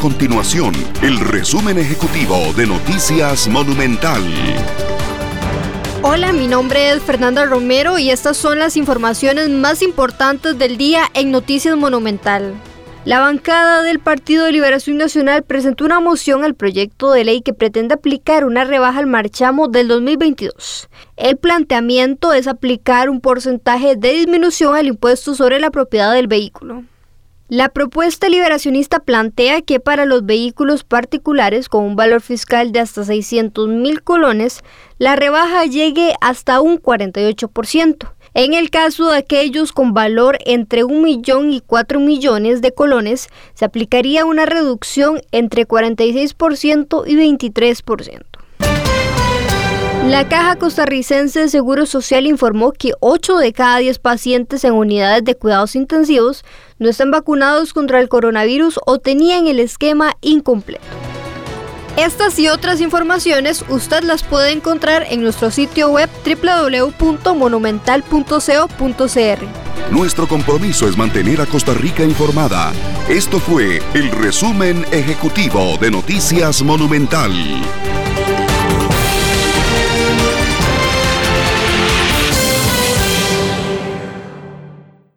continuación el resumen ejecutivo de Noticias Monumental. Hola, mi nombre es Fernanda Romero y estas son las informaciones más importantes del día en Noticias Monumental. La bancada del Partido de Liberación Nacional presentó una moción al proyecto de ley que pretende aplicar una rebaja al marchamo del 2022. El planteamiento es aplicar un porcentaje de disminución al impuesto sobre la propiedad del vehículo. La propuesta liberacionista plantea que para los vehículos particulares con un valor fiscal de hasta 600 mil colones, la rebaja llegue hasta un 48%. En el caso de aquellos con valor entre un millón y 4 millones de colones, se aplicaría una reducción entre 46% y 23%. La Caja Costarricense de Seguro Social informó que 8 de cada 10 pacientes en unidades de cuidados intensivos no están vacunados contra el coronavirus o tenían el esquema incompleto. Estas y otras informaciones usted las puede encontrar en nuestro sitio web www.monumental.co.cr. Nuestro compromiso es mantener a Costa Rica informada. Esto fue el resumen ejecutivo de Noticias Monumental.